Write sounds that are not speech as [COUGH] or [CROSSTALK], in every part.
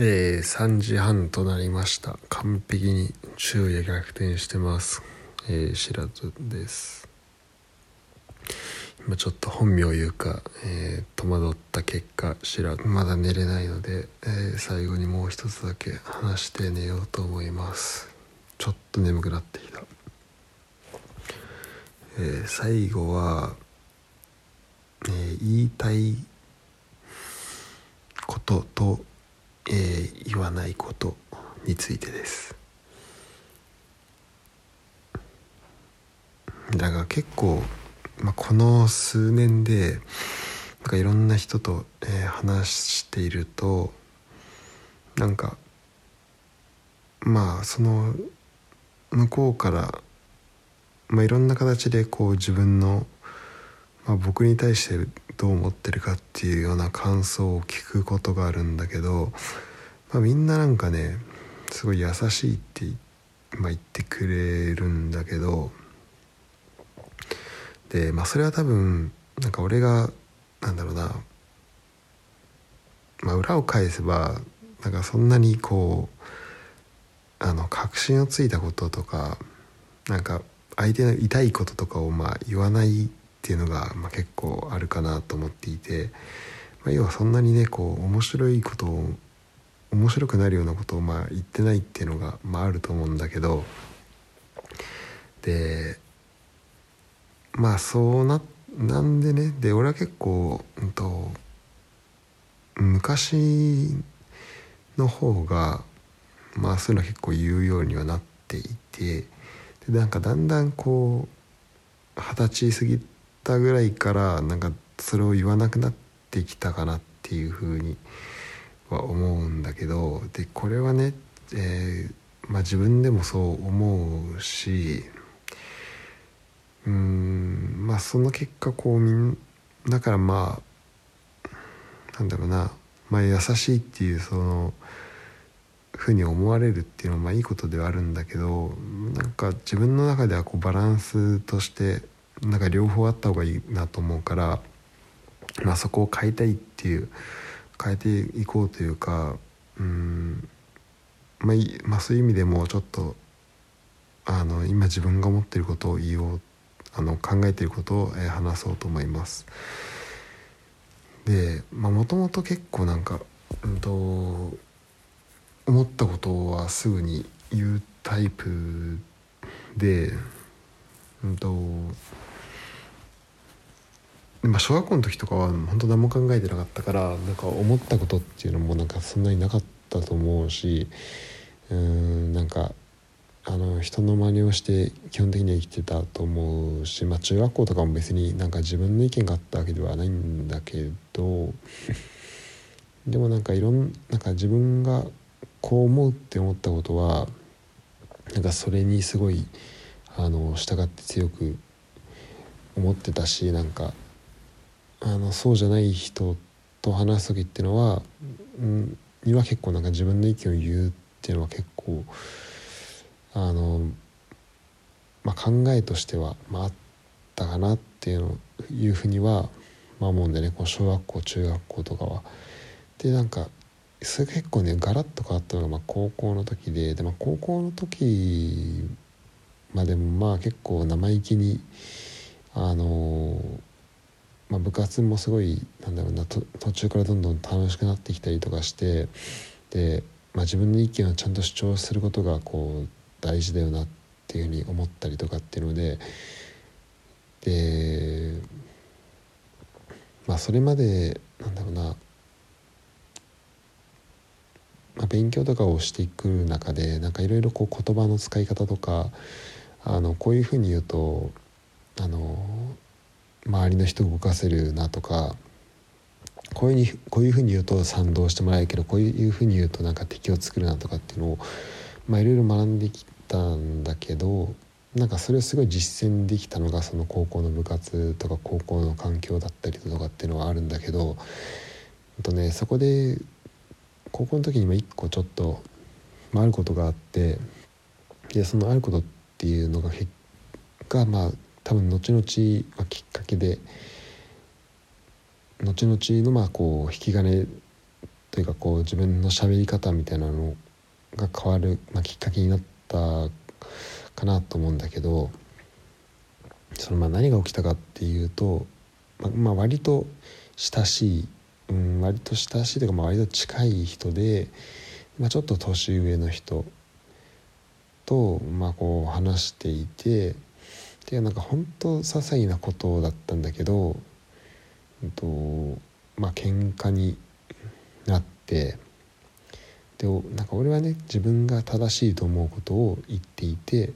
えー、3時半となりました。完璧に昼夜逆転してます、えー、白戸です。今ちょっと本名言うか、えー、戸惑った結果白戸まだ寝れないので、えー、最後にもう一つだけ話して寝ようと思います。ちょっと眠くなってきた、えー、最後は、えー、言いたいこととえー、言わないことについてです。だから結構、まあ、この数年でなんかいろんな人と、えー、話しているとなんかまあその向こうから、まあ、いろんな形でこう自分の、まあ、僕に対してどう思ってるかっていうような感想を聞くことがあるんだけど、まあ、みんななんかねすごい優しいって、まあ、言ってくれるんだけどでまあそれは多分なんか俺がなんだろうな、まあ、裏を返せばなんかそんなにこうあの確信をついたこととかなんか相手の痛いこととかをまあ言わないっていうのが、まあ、結構あるかなと思っていて、まあ、要はそんなにねこう面白いことを面白くなるようなことをまあ言ってないっていうのが、まあ、あると思うんだけどでまあそうななんでねで俺は結構、うんと、昔の方がまあそういうのは結構言うようにはなっていてでなんかだんだんこう二十歳過ぎたぐらいからなんかそれを言わなくなってきたかなっていうふうには思うんだけどでこれはね、えーまあ、自分でもそう思うしうんまあその結果こうみんだからまあなんだろうな、まあ、優しいっていうそのふうに思われるっていうのはまあいいことではあるんだけどなんか自分の中ではこうバランスとしてなんか両方あった方がいいなと思うから、まあ、そこを変えたいっていう変えていこうというかうん、まあまあ、そういう意味でもちょっとあの今自分が思っていることを言おうあの考えていることを、え話そうと思います。でもともと結構なんか、うんと思ったことはすぐに言うタイプで、うんとまあ、小学校の時とかは本当何も考えてなかったからなんか思ったことっていうのもなんかそんなになかったと思うしうんなんかあの人の真似をして基本的には生きてたと思うし、まあ、中学校とかも別になんか自分の意見があったわけではないんだけど [LAUGHS] でもなんかいろんなんか自分がこう思うって思ったことはなんかそれにすごいあの従って強く思ってたしなんかあのそうじゃない人と話す時っていうのは、うん、には結構なんか自分の意見を言うっていうのは結構あの、まあ、考えとしては、まあ、あったかなっていうのいうふうには、まあ、思うんでねこう小学校中学校とかは。でなんかそれ結構ねガラッと変わったのがまあ高校の時でで、まあ、高校の時まあでもまあ結構生意気にあのまあ、部活もすごいなんだろうなと途中からどんどん楽しくなってきたりとかしてで、まあ、自分の意見をちゃんと主張することがこう大事だよなっていうふうに思ったりとかっていうのででまあそれまでなんだろうな、まあ、勉強とかをしていく中でなんかいろいろ言葉の使い方とかあのこういうふうに言うとあの周りの人を動かせるなとかこういうにこういうふうに言うと賛同してもらえるけどこういうふうに言うとなんか敵を作るなとかっていうのをまあいろいろ学んできたんだけどなんかそれをすごい実践できたのがその高校の部活とか高校の環境だったりとかっていうのはあるんだけど、えっとね、そこで高校の時にも一個ちょっと、まあ、あることがあってでそのあることってていうのががまあ多分後々はきっかけで後々のまあこう引き金というかこう自分の喋り方みたいなのが変わる、まあ、きっかけになったかなと思うんだけどそのまあ何が起きたかっていうと、まあ、まあ割と親しい、うん、割と親しいというかまあ割と近い人で、まあ、ちょっと年上の人とまあこう話していてでなんか本当些細なことだったんだけど、えっとまあ喧嘩になってでなんか俺はね自分が正しいと思うことを言っていて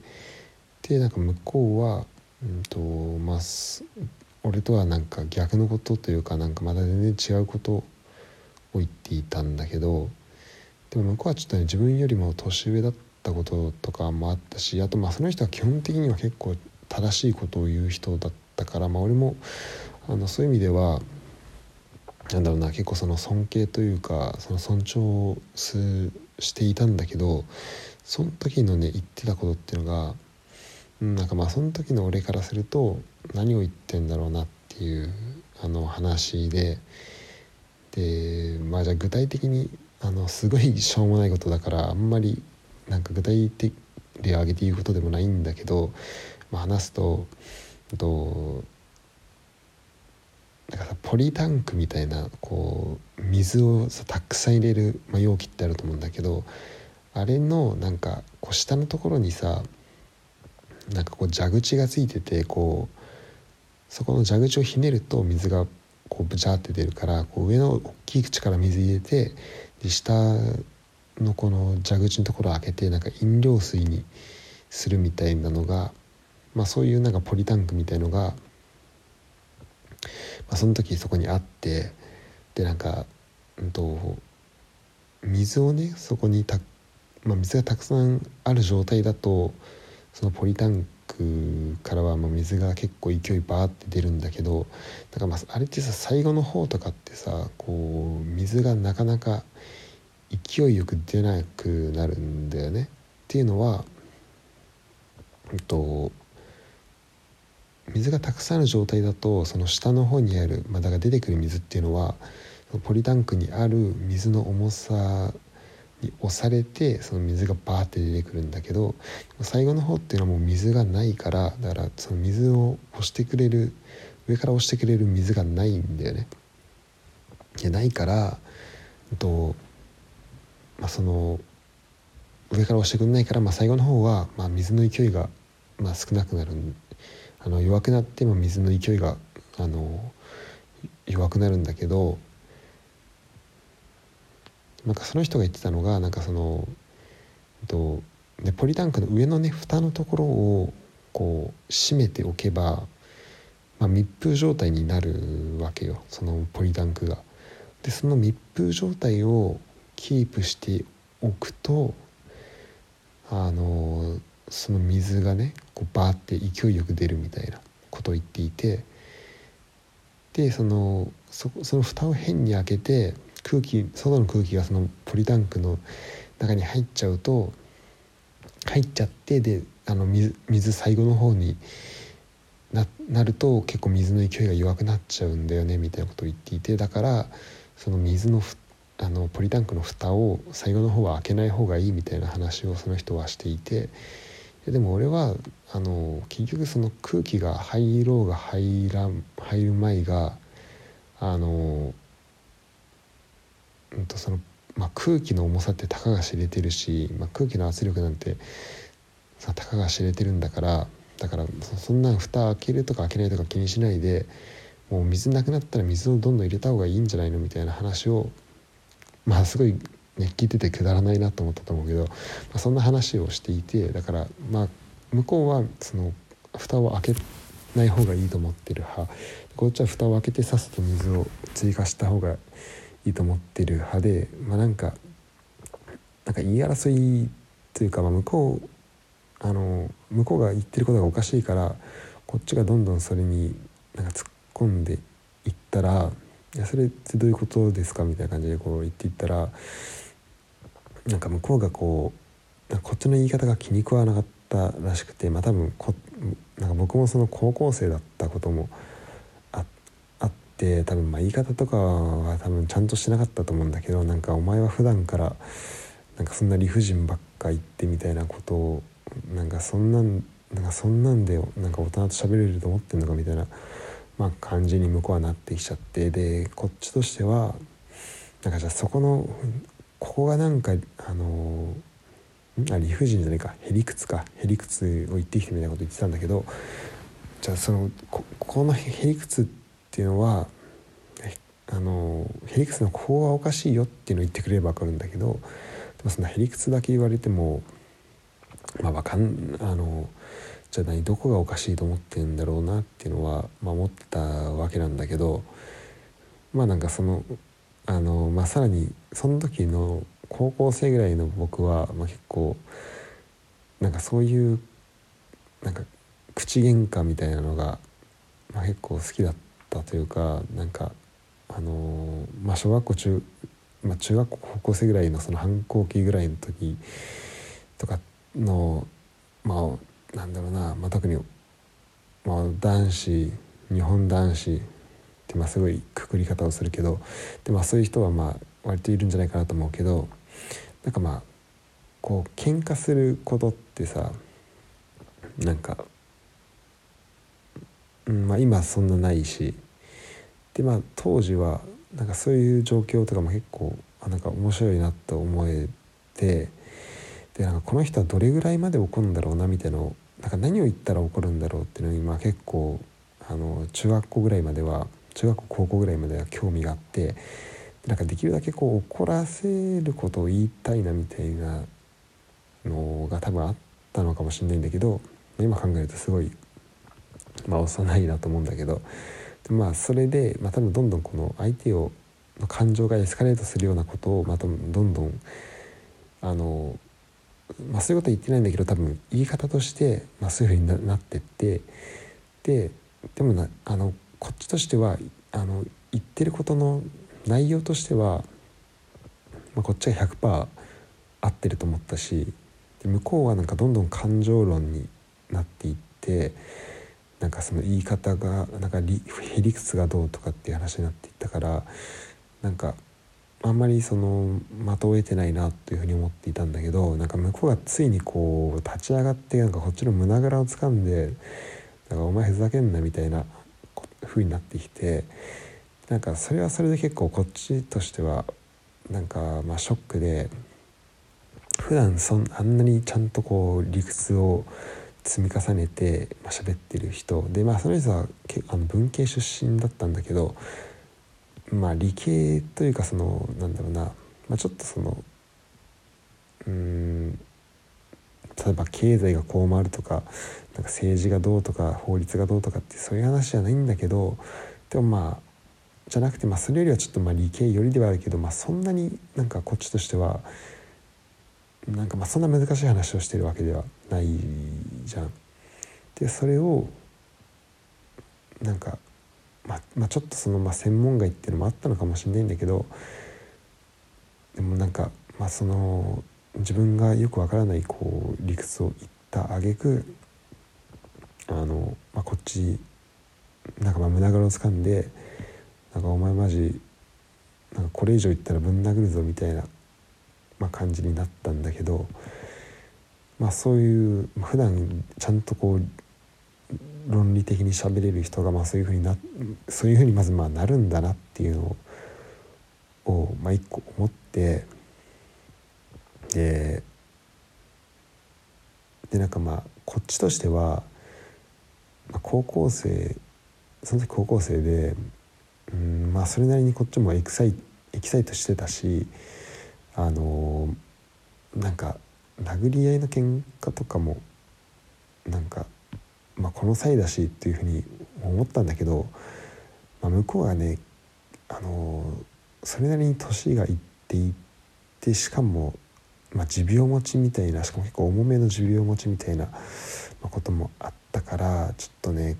でなんか向こうは、うんとまあ、俺とはなんか逆のことというかなんかまだ全然違うことを言っていたんだけどでも向こうはちょっとね自分よりも年上だったたこととかもあったしあとまあその人は基本的には結構正しいことを言う人だったから、まあ、俺もあのそういう意味ではなんだろうな結構その尊敬というかその尊重すしていたんだけどその時のね言ってたことっていうのが、うん、なんかまあその時の俺からすると何を言ってんだろうなっていうあの話ででまあじゃあ具体的にあのすごいしょうもないことだからあんまりなんか具体的例を挙げて言うことでもないんだけど、まあ、話すととなんかさポリタンクみたいなこう水をさたくさん入れる、まあ、容器ってあると思うんだけどあれのなんかこう下のところにさなんかこう蛇口がついててこうそこの蛇口をひねると水がこうブチャーって出るからこう上の大きい口から水入れてで下のこの蛇口のところを開けてなんか飲料水にするみたいなのが、まあ、そういうなんかポリタンクみたいのがまあ、その時そこにあってでなんか、うんと、水をねそこにた、まあ、水がたくさんある状態だとそのポリタンクからはまあ水が結構勢いバーって出るんだけどだからまああれってさ最後の方とかってさこう水がなかなか勢いよく出なくなるんだよね。っていうのは、えっと、水がたくさんある状態だとその下の方にある、まあ、だから出てくる水っていうのはポリタンクにある水の重さに押されてその水がバーって出てくるんだけど最後の方っていうのはもう水がないからだからその水を押してくれる上から押してくれる水がないんだよね。いやないからと、まあ、その上から押してくれないから、まあ、最後の方は、まあ、水の勢いが、まあ、少なくなるあの弱くなっても水の勢いがあの弱くなるんだけどなんかその人が言ってたのがなんかそのとでポリタンクの上のね蓋のところをこう閉めておけば、まあ、密封状態になるわけよそのポリタンクが。でその密封状態をキープしておくとあのその水がねこうバーって勢いよく出るみたいなことを言っていてでそのそその蓋を変に開けて空気外の空気がそのポリタンクの中に入っちゃうと入っちゃってであの水水最後の方にななると結構水の勢いが弱くなっちゃうんだよねみたいなことを言っていてだからその水のあのポリタンクの蓋を最後の方は開けない方がいいみたいな話をその人はしていてでも俺はあの結局その空気が入ろうが入らん入る前があの、うんとそのまあ、空気の重さってたかが知れてるし、まあ、空気の圧力なんてさたかが知れてるんだからだからそんな蓋開けるとか開けないとか気にしないでもう水なくなったら水をどんどん入れた方がいいんじゃないのみたいな話をまあすごいね、聞いててくだらないなと思ったと思うけど、まあ、そんな話をしていてだからまあ向こうはその蓋を開けない方がいいと思ってる派。こっちは蓋を開けてさっさと水を追加した方がいいと思ってる派でまあなんかなんか言い争いというか、まあ、向こうあの向こうが言ってることがおかしいからこっちがどんどんそれになんか突っ込んでいったら「いやそれってどういうことですか?」みたいな感じでこう言っていったらなんか向こうがこうこっちの言い方が気に食わなかったらしくてまあ多分こなんか僕もその高校生だったこともああって多分まあ言い方とかは多分ちゃんとしてなかったと思うんだけどなんかお前は普段からなんかそんな理不尽ばっか言ってみたいなことをなんかそんなんなんかそんなんでなんか大人と喋れると思ってんのかみたいな、まあ、感じに向こうはなってきちゃってでこっちとしてはなんかじゃあそこのここがなんかあのあ理不尽じゃないかへりくつかへりくつを言ってきてみたいなこと言ってたんだけどじゃあそのここのへりくつっていうのはあのへりくつのここがおかしいよっていうのを言ってくれれば分かるんだけどでもそのへりくつだけ言われてもかんあのじゃあ何どこがおかしいと思ってんだろうなっていうのは、まあ、思ったわけなんだけどまあなんかそのあの、まあ、さらにその時の高校生ぐらいの僕は、まあ、結構なんかそういうなんか口喧嘩みたいなのが、まあ、結構好きだったというかなんかあのまあ小学校中、まあ、中学校高校生ぐらいのその反抗期ぐらいの時とかのまあなんだろうな、まあ、特に、まあ、男子日本男子ってまあすごいくくり方をするけどで、まあ、そういう人はまあ割といるんじゃないかなと思うけどなんかまあこう喧嘩することってさなんか、うんまあ、今そんなないしでまあ当時はなんかそういう状況とかも結構あなんか面白いなと思えてでなんかこの人はどれぐらいまで怒るんだろうなみたいなのなんか何を言ったら怒るんだろうっていうのにまあ結構あの中学校ぐらいまでは中学校高校ぐらいまでは興味があってなんかできるだけこう怒らせることを言いたいなみたいなのが多分あったのかもしれないんだけど今考えるとすごい、まあ、幼いなと思うんだけどでまあそれで、まあ、多分どんどんこの相手をの感情がエスカレートするようなことをまたどんどんあの、まあ、そういうことは言ってないんだけど多分言い方として、まあ、そういうふうになってってででもなあのこっちとしてはあの言ってることの内容としては、まあ、こっちが100%合ってると思ったしで向こうはなんかどんどん感情論になっていってなんかその言い方がなんかへりくつがどうとかっていう話になっていったからなんかあんまりその的を得てないなというふうに思っていたんだけどなんか向こうがついにこう立ち上がってなんかこっちの胸ぐらを掴んで「なんかお前ふざけんな」みたいな風になってきてなんかそれはそれで結構こっちとしてはなんかまあショックで普段そんあんなにちゃんとこう理屈を積み重ねて、まあ、喋ってる人でまあその人はあの文系出身だったんだけどまあ理系というかそのなんだろうな、まあ、ちょっとそのうん例えば経済がこう回るとかなんか政治がどうとか法律がどうとかってそういう話じゃないんだけどでもまあじゃなくてまあそれよりはちょっとまあ理系寄りではあるけど、まあ、そんなになんかこっちとしてはなんかまあそんな難しい話をしてるわけではないじゃん。でそれをなんか、まあ、まあちょっとそのまあ専門外っていうのもあったのかもしれないんだけどでもなんかまあその自分がよくわからないこう理屈を言った挙句あの、まあ、こっちなんかまあ胸ぐらを掴んでなんかお前マジなんかこれ以上言ったらぶん殴るぞみたいな、まあ、感じになったんだけど、まあ、そういう普段ちゃんとこう論理的に喋れる人がまあそういうふうになそういうふうにまずまあなるんだなっていうのを、まあ、一個思ってででなんかまあこっちとしては、まあ、高校生その時高校生でうんまあそれなりにこっちもエキサイエキサイトしてたしあのなんか殴り合いの喧嘩とかもなんか、まあ、この際だしっていうふうに思ったんだけど、まあ、向こうはねあのそれなりに年がいっていってしかも、まあ、持病持ちみたいなしかも結構重めの持病持ちみたいなこともあったからちょっとね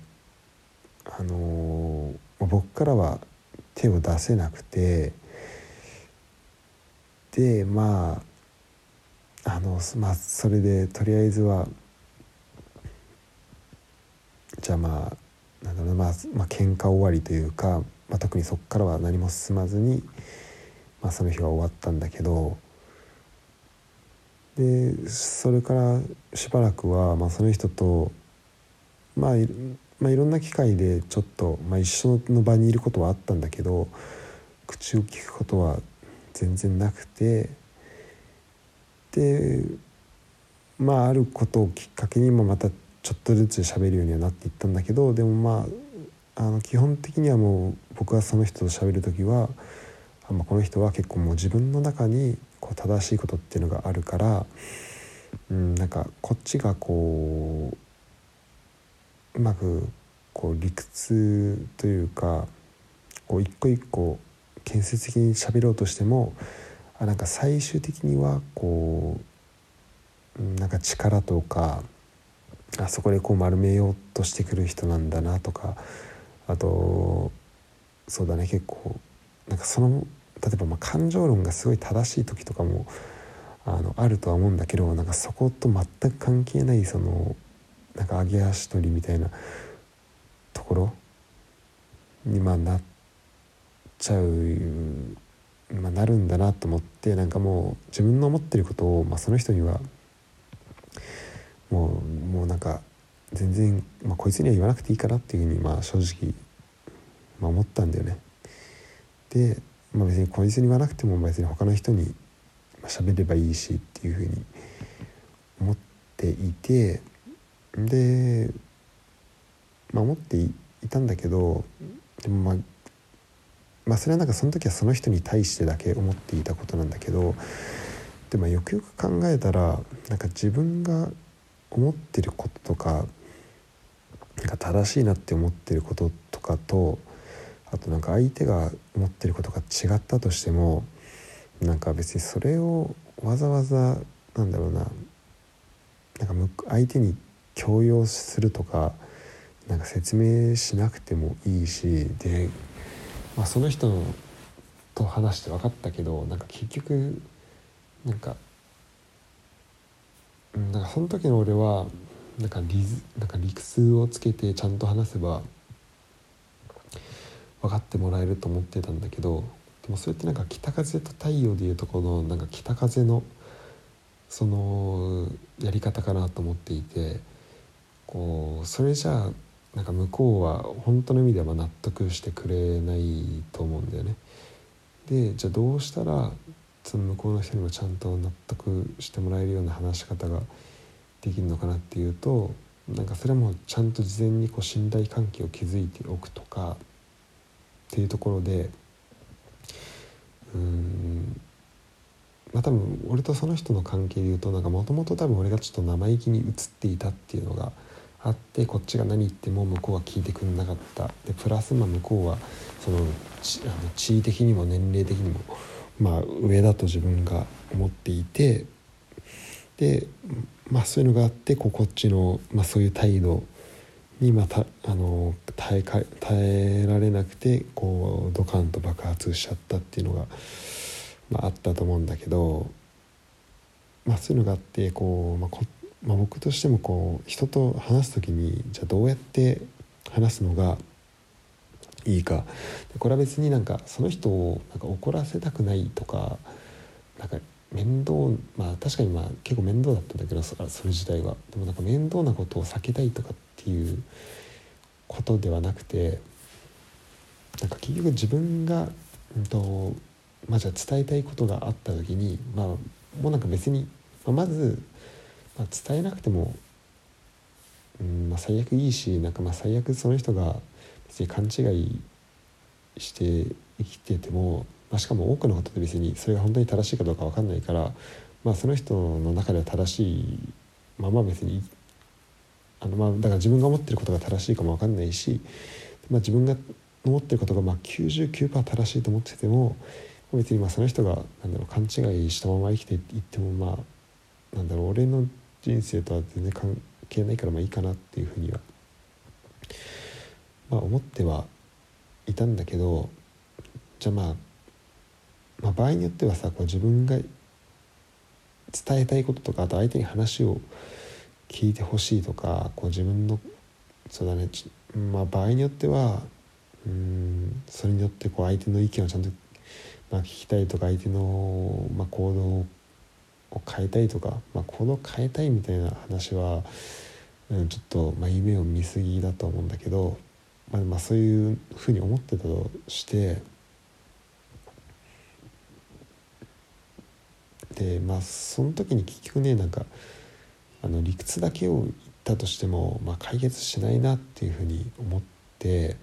あの僕からは手を出せなくてでまああのまあそれでとりあえずはじゃあまあなんだろうまあ、まあ喧嘩終わりというかまあ、特にそこからは何も進まずに、まあ、その日は終わったんだけどでそれからしばらくは、まあ、その人と、まあいまあ、いろんな機会でちょっと、まあ、一緒の場にいることはあったんだけど口を聞くことは全然なくてでまああることをきっかけにもまたちょっとずつ喋るようにはなっていったんだけどでもまああの基本的にはもう僕はその人と喋る時はあ、まあ、この人は結構もう自分の中にこう正しいことっていうのがあるから、うん、なんかこっちがこううまくこう理屈というかこう一個一個建設的に喋ろうとしてもあなんか最終的にはこうなんか力とかあそこでこう丸めようとしてくる人なんだなとかあとそうだね結構なんかその例えばまあ感情論がすごい正しい時とかもあのあるとは思うんだけどなんかそこと全く関係ないそのなんか上げ足取りみたいなところにまあなっちゃう、まあ、なるんだなと思ってなんかもう自分の思ってることを、まあ、その人にはもうもうなんか全然、まあ、こいつには言わなくていいかなっていうふうにまあ正直、まあ、思ったんだよね。で、まあ、別にこいつに言わなくても別に他の人に喋ればいいしっていうふうに思っていてで、まあ、思っていたんだけどでもまあまあそれはなんかその時はその人に対してだけ思っていたことなんだけどでもよくよく考えたらなんか自分が思ってることとかなんか正しいなって思ってることとかとあとなんか相手が思ってることが違ったとしてもなんか別にそれをわざわざなんだろうななんか相手に強要するとかなんか説明しなくてもいいしでまあ、その人と話して分かったけどなんか結局なんかなんかその時の俺はなんか理なんか理屈をつけてちゃんと話せば分かってもらえると思ってたんだけどでもそれってなんか北風と太陽でいうとこのなんか北風のそのやり方かなと思っていてこうそれじゃあなんか向こうは本当の意味では納得してくれないと思うんだよね。でじゃあどうしたらその向こうの人にもちゃんと納得してもらえるような話し方ができるのかなっていうとなんかそれはもうちゃんと事前にこう信頼関係を築いておくとかっていうところでうんまあ多分俺とその人の関係でいうとなんかもともと多分俺がちょっと生意気に映っていたっていうのがあってこっちが何言っても向こうは聞いてくれなかった。でプラスまあ向こうはその地あの地位的にも年齢的にもまあ上だと自分が思っていてでまあそういうのがあってここっちの、まあ、そういう態度にまたあの耐えか耐えられなくてこうドカンと爆発しちゃったっていうのが、まあ、あったと思うんだけど、まあ、そういうのがあってこう、まあ、こまあ、僕としてもこう人と話す時にじゃあどうやって話すのがいいか。これは別になんかその人をなんか怒らせたくないとかなんか面倒まあ確かにまあ結構面倒だったんだけどそれ自体は。でもなんか面倒なことを避けたいとかっていうことではなくてなんか結局自分が、うんとまあ、じゃあ伝えたいことがあった時にまあもうなんか別に、まあ、まずまあ、伝えなくても、うんまあ、最悪いいしなんかまあ最悪その人が別に勘違いして生きてても、まあ、しかも多くのことで別にそれが本当に正しいかどうか分かんないから、まあ、その人の中では正しいまま別にあのまあだから自分が思ってることが正しいかも分かんないし、まあ、自分が思ってることがまあ99%正しいと思ってても別にまあその人がなんだろう勘違いしたまま生きていってもまあなんだろう俺の人生とは全然関係ないからまあいいかなっていうふうには、まあ、思ってはいたんだけどじゃあまあ、まあ、場合によってはさこう自分が伝えたいこととかあと相手に話を聞いてほしいとかこう自分のそうだねまあ場合によってはうんそれによってこう相手の意見をちゃんと、まあ、聞きたいとか相手の、まあ、行動を変えたいとか、まあ、行動を変えたいみたいな話は、うん、ちょっと、まあ、夢を見すぎだと思うんだけど、まあ、まあそういうふうに思ってたとしてでまあその時に結局ねなんかあの理屈だけを言ったとしても、まあ、解決しないなっていうふうに思って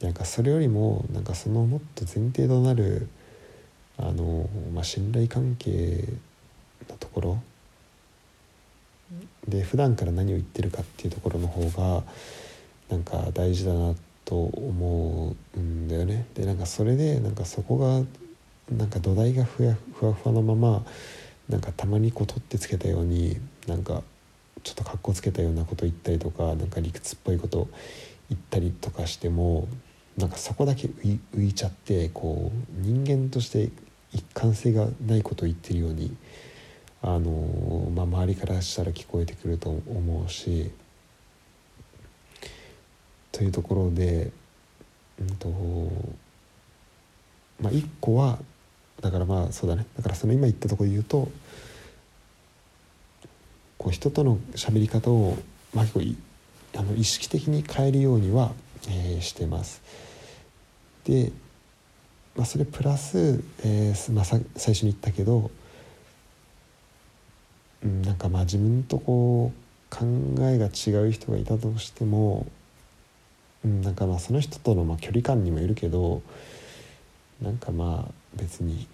なんかそれよりもなんかそのもっと前提となるあの、まあ、信頼関係のところで普段から何を言ってるかっていうところの方がなんか大事だなと思うんだよね。でなんかそれでなんかそこがなんか土台がふわふわふわのままなんかたまにこう取ってつけたようになんかちょっとかっこつけたようなこと言ったりとかなんか理屈っぽいこと言ったりとかしてもなんかそこだけ浮いちゃってこう人間として一貫性がないことを言ってるようにあの、まあ、周りからしたら聞こえてくると思うしというところで、うんとまあ、一個はだからまあそうだねだからその今言ったところで言うとこう人との喋り方を、まあ、結構いあの意識的に変えるようには、えー、してます。で、まあ、それプラス、えーまあ、さ最初に言ったけど、うん、なんかまあ自分とこう考えが違う人がいたとしても、なんかまあその人とのま距離感にもよるけどなんかまあ別に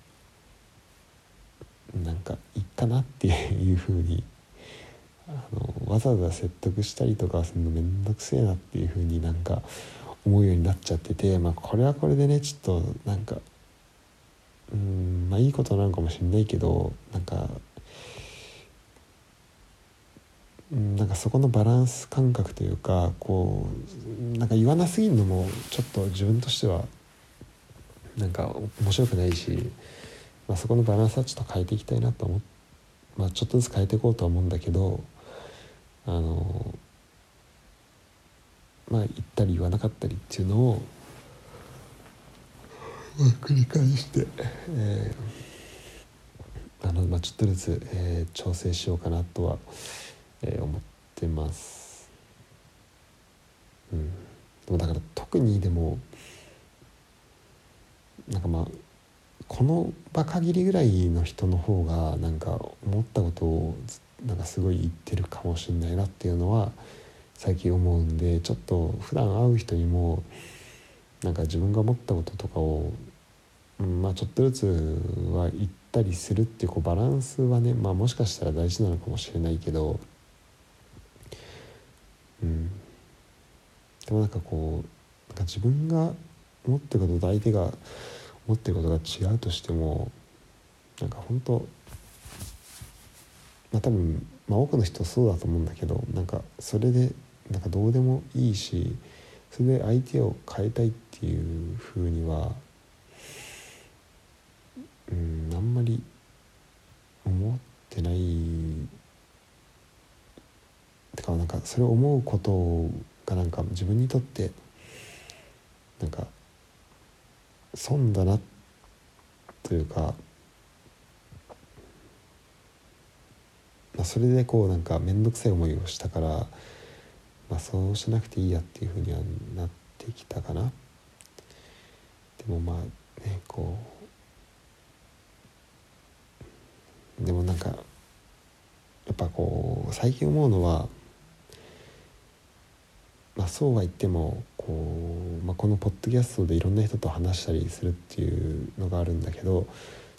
なんかいいかなっていうふうにあのわざわざ説得したりとかするの面倒くせえなっていうふうになんか思うようになっちゃってて、まあ、これはこれでねちょっとなんかうんまあいいことなのかもしれないけどなんかなんかそこのバランス感覚というかこうなんか言わなすぎるのもちょっと自分としてはなんか面白くないし、まあ、そこのバランスはちょっと変えていきたいなと思って、まあ、ちょっとずつ変えていこうとは思うんだけどあのまあ言ったり言わなかったりっていうのを、まあ、繰り返して、えー、あのまあ、ちょっとずつ、えー、調整しようかなとは、え、思ってます。うん、でもだから特にでもなんかまあこの場限りぐらいの人の方がなんか思ったことをなんかすごい言ってるかもしれないなっていうのは最近思うんでちょっと普段会う人にもなんか自分が思ったこととかを、うん、まあちょっとずつは言ったりするっていうこうバランスはね、まあ、もしかしたら大事なのかもしれないけど、うん、でもなんかこうなんか自分が思ってることと相手が思ってることが違うとしてもなんか本当まあ多分、まあ、多くの人そうだと思うんだけどなんかそれでなんかどうでもいいしそれで相手を変えたいっていうふうにはうんあんまり思ってないてかなんかそれを思うことがなんか自分にとってなんか損だなというか、まあ、それでこうなんか面倒くさい思いをしたから、まあ、そうしなくていいやっていうふうにはなってきたかな。でもまあねこうでもなんかやっぱこう最近思うのはまあ、そうは言ってもこう、まあ、このポッドキャストでいろんな人と話したりするっていうのがあるんだけど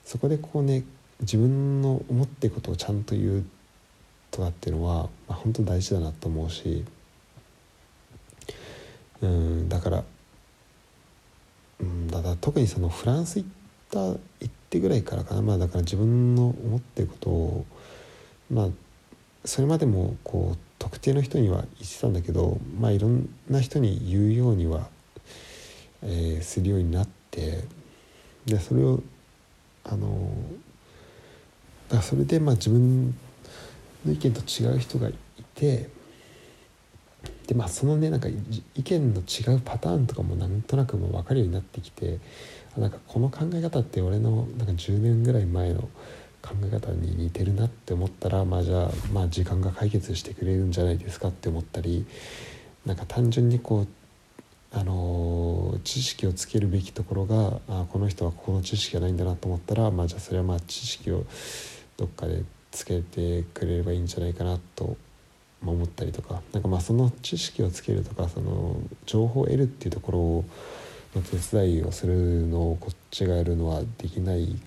そこでこうね自分の思ってることをちゃんと言うとかっていうのは、まあ、本当大事だなと思うしうんだからうんだから特にそのフランス行った行ってぐらいからかなまあだから自分の思ってることをまあそれまでもこう特定の人には言ってたんだけどまあいろんな人に言うようには、えー、するようになってでそれをあのだそれでまあ自分の意見と違う人がいてでまあそのねなんか意見の違うパターンとかもなんとなくもう分かるようになってきてなんかこの考え方って俺のなんか10年ぐらい前の考え方に似てるなって思ったらまあじゃあまあ時間が解決してくれるんじゃないですかって思ったりなんか単純にこうあの知識をつけるべきところがあこの人はここの知識がないんだなと思ったら、まあ、じゃあそれはまあ知識をどっかでつけてくれればいいんじゃないかなと思ったりとか。なんかまあその知識をつけるとかその情報を得るっていうところの手伝いをするのをこっちがやるのはできない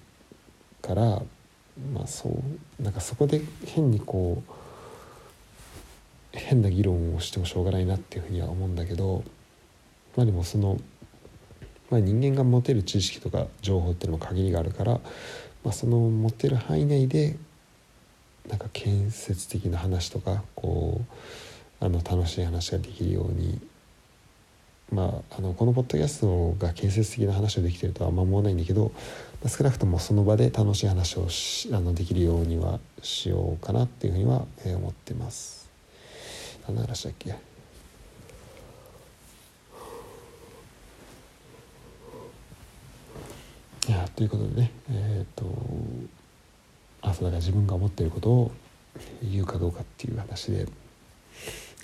からまあそうなんかそこで変にこう変な議論をしてもしょうがないなっていうふうには思うんだけど。まあでもその、まあ、人間が持てる知識とか情報っていうのも限りがあるから、まあ、その持てる範囲内でなんか建設的な話とかこうあの楽しい話ができるようにまあ、あのこのポッドキャストが建設的な話をできてるとはあんま思わないんだけど、まあ、少なくともその場で楽しい話をしあのできるようにはしようかなっていうふうには、思ってます。何の話だっけ？いやということでねえっ、ー、と朝だから自分が思っていることを言うかどうかっていう話で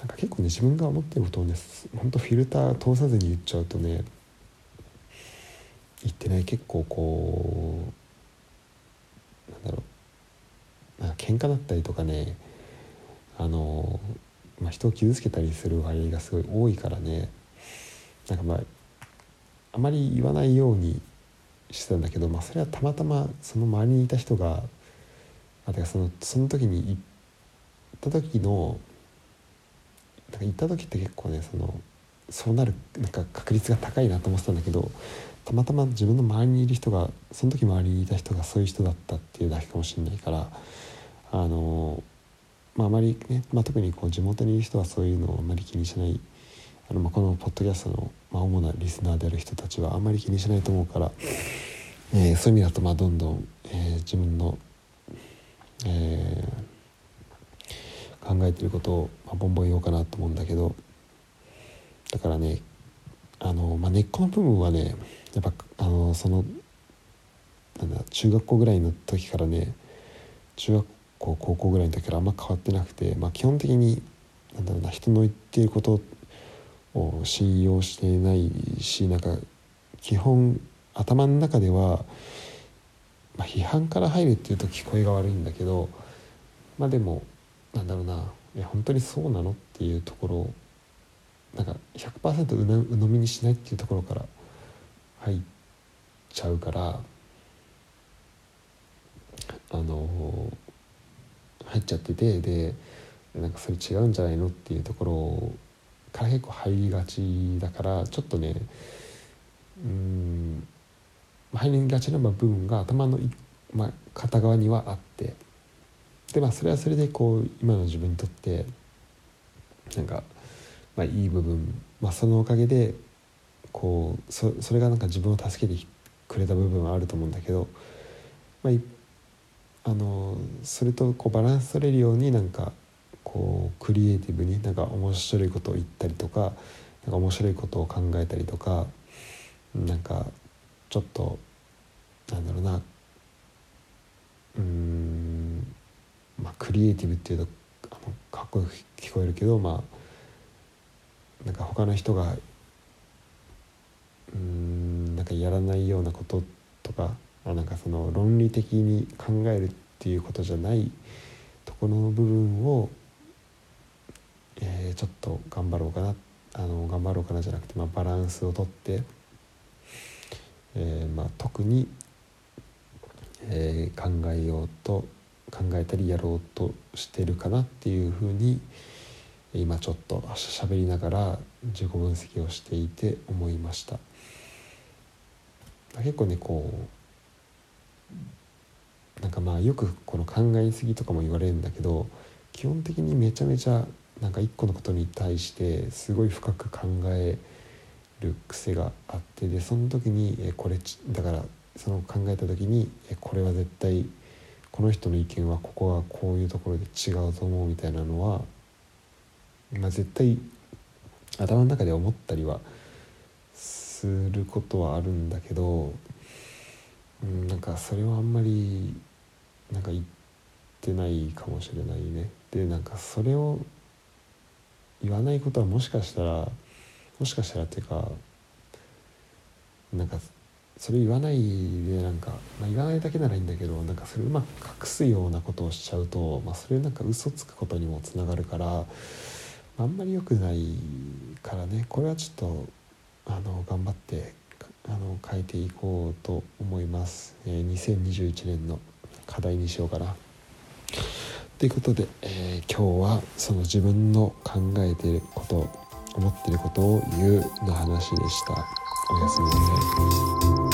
なんか結構ね自分が思ってることをねほんとフィルター通さずに言っちゃうとね言ってね結構こうなんだろうなんか喧嘩だったりとかねあの、まあ、人を傷つけたりする割合がすごい多いからねなんかまああまり言わないようにしてたんだけど、まあ、それはたまたまその周りにいた人があてかそのその時に行った時のなんか行った時って結構ねそのそうなるなんか確率が高いなと思ってたんだけどたまたま自分の周りにいる人がその時周りにいた人がそういう人だったっていうだけかもしれないからあのまああまりね、まあ、特にこう地元にいる人はそういうのをあまり気にしないあの、まあ、このポッドキャストの、まあ、主なリスナーである人たちはあんまり気にしないと思うから、えー、そういう意味だとまあどんどん、えー、自分の、えー、考えてることを、まあ、ボンボン言おうかなと思うんだけどだからねあの、まあ、根っこの部分はねやっぱあのそのなんだ中学校ぐらいの時からね中学校高校ぐらいの時からあんま変わってなくて、まあ、基本的になんだろうな人の言ってることを信用してないしなんか基本頭の中では、まあ、批判から入るっていうと聞こえが悪いんだけどまあでもなんだろうな。え本当にそうなのっていうところをなんか100%うな鵜呑みにしないっていうところから入っちゃうからあの入っちゃっててでなんかそれ違うんじゃないのっていうところから結構入りがちだからちょっとねうん入りがちな部分が頭の、まあ、片側にはあってでまあそれはそれでこう今の自分にとってなんか、まあ、いい部分、まあ、そのおかげでこうそそれがなんか自分を助けてくれた部分はあると思うんだけど、まあ、あのそれとこうバランス取れるようになんかこうクリエイティブになんか面白いことを言ったりとかなんか面白いことを考えたりとかなんかちょっとなんだろうな。うん。まあクリエイティブっていうとあのかっこよく聞こえるけどまあなんか他の人がうんなんかやらないようなこととかあなんかその論理的に考えるっていうことじゃないところの部分をえー、ちょっと頑張ろうかなあの頑張ろうかなじゃなくて、まあ、バランスをとって、えーまあ、特に、えー、考えようと考えたりやろうとしてるかなっていうふうに今ちょっとしゃべりながら自己分析をしていて思いました。結構ねこうなんかまあよくこの考えすぎとかも言われるんだけど基本的にめちゃめちゃなんか一個のことに対してすごい深く考える癖があってでその時にこれだからその考えた時にこれは絶対この人の意見はここはこういうところで違うと思うみたいなのは、まあ、絶対頭の中で思ったりはすることはあるんだけど、うん、なんかそれはあんまりなんか言ってないかもしれないね。でなんかそれを言わないことはもしかしたらもしかしたらっていうかなんかそれ言わないでなんか、まあ、言わないだけならいいんだけどなんかそれうまく隠すようなことをしちゃうと、まあ、それなんか嘘つくことにもつながるから、あんまり良くないからねこれはちょっとあの頑張ってあの変えていこうと思います、えー、2021年の課題にしようかな。ということで、えー、今日はその自分の考えていること思っていることを言うの話でした。おやすみなさい。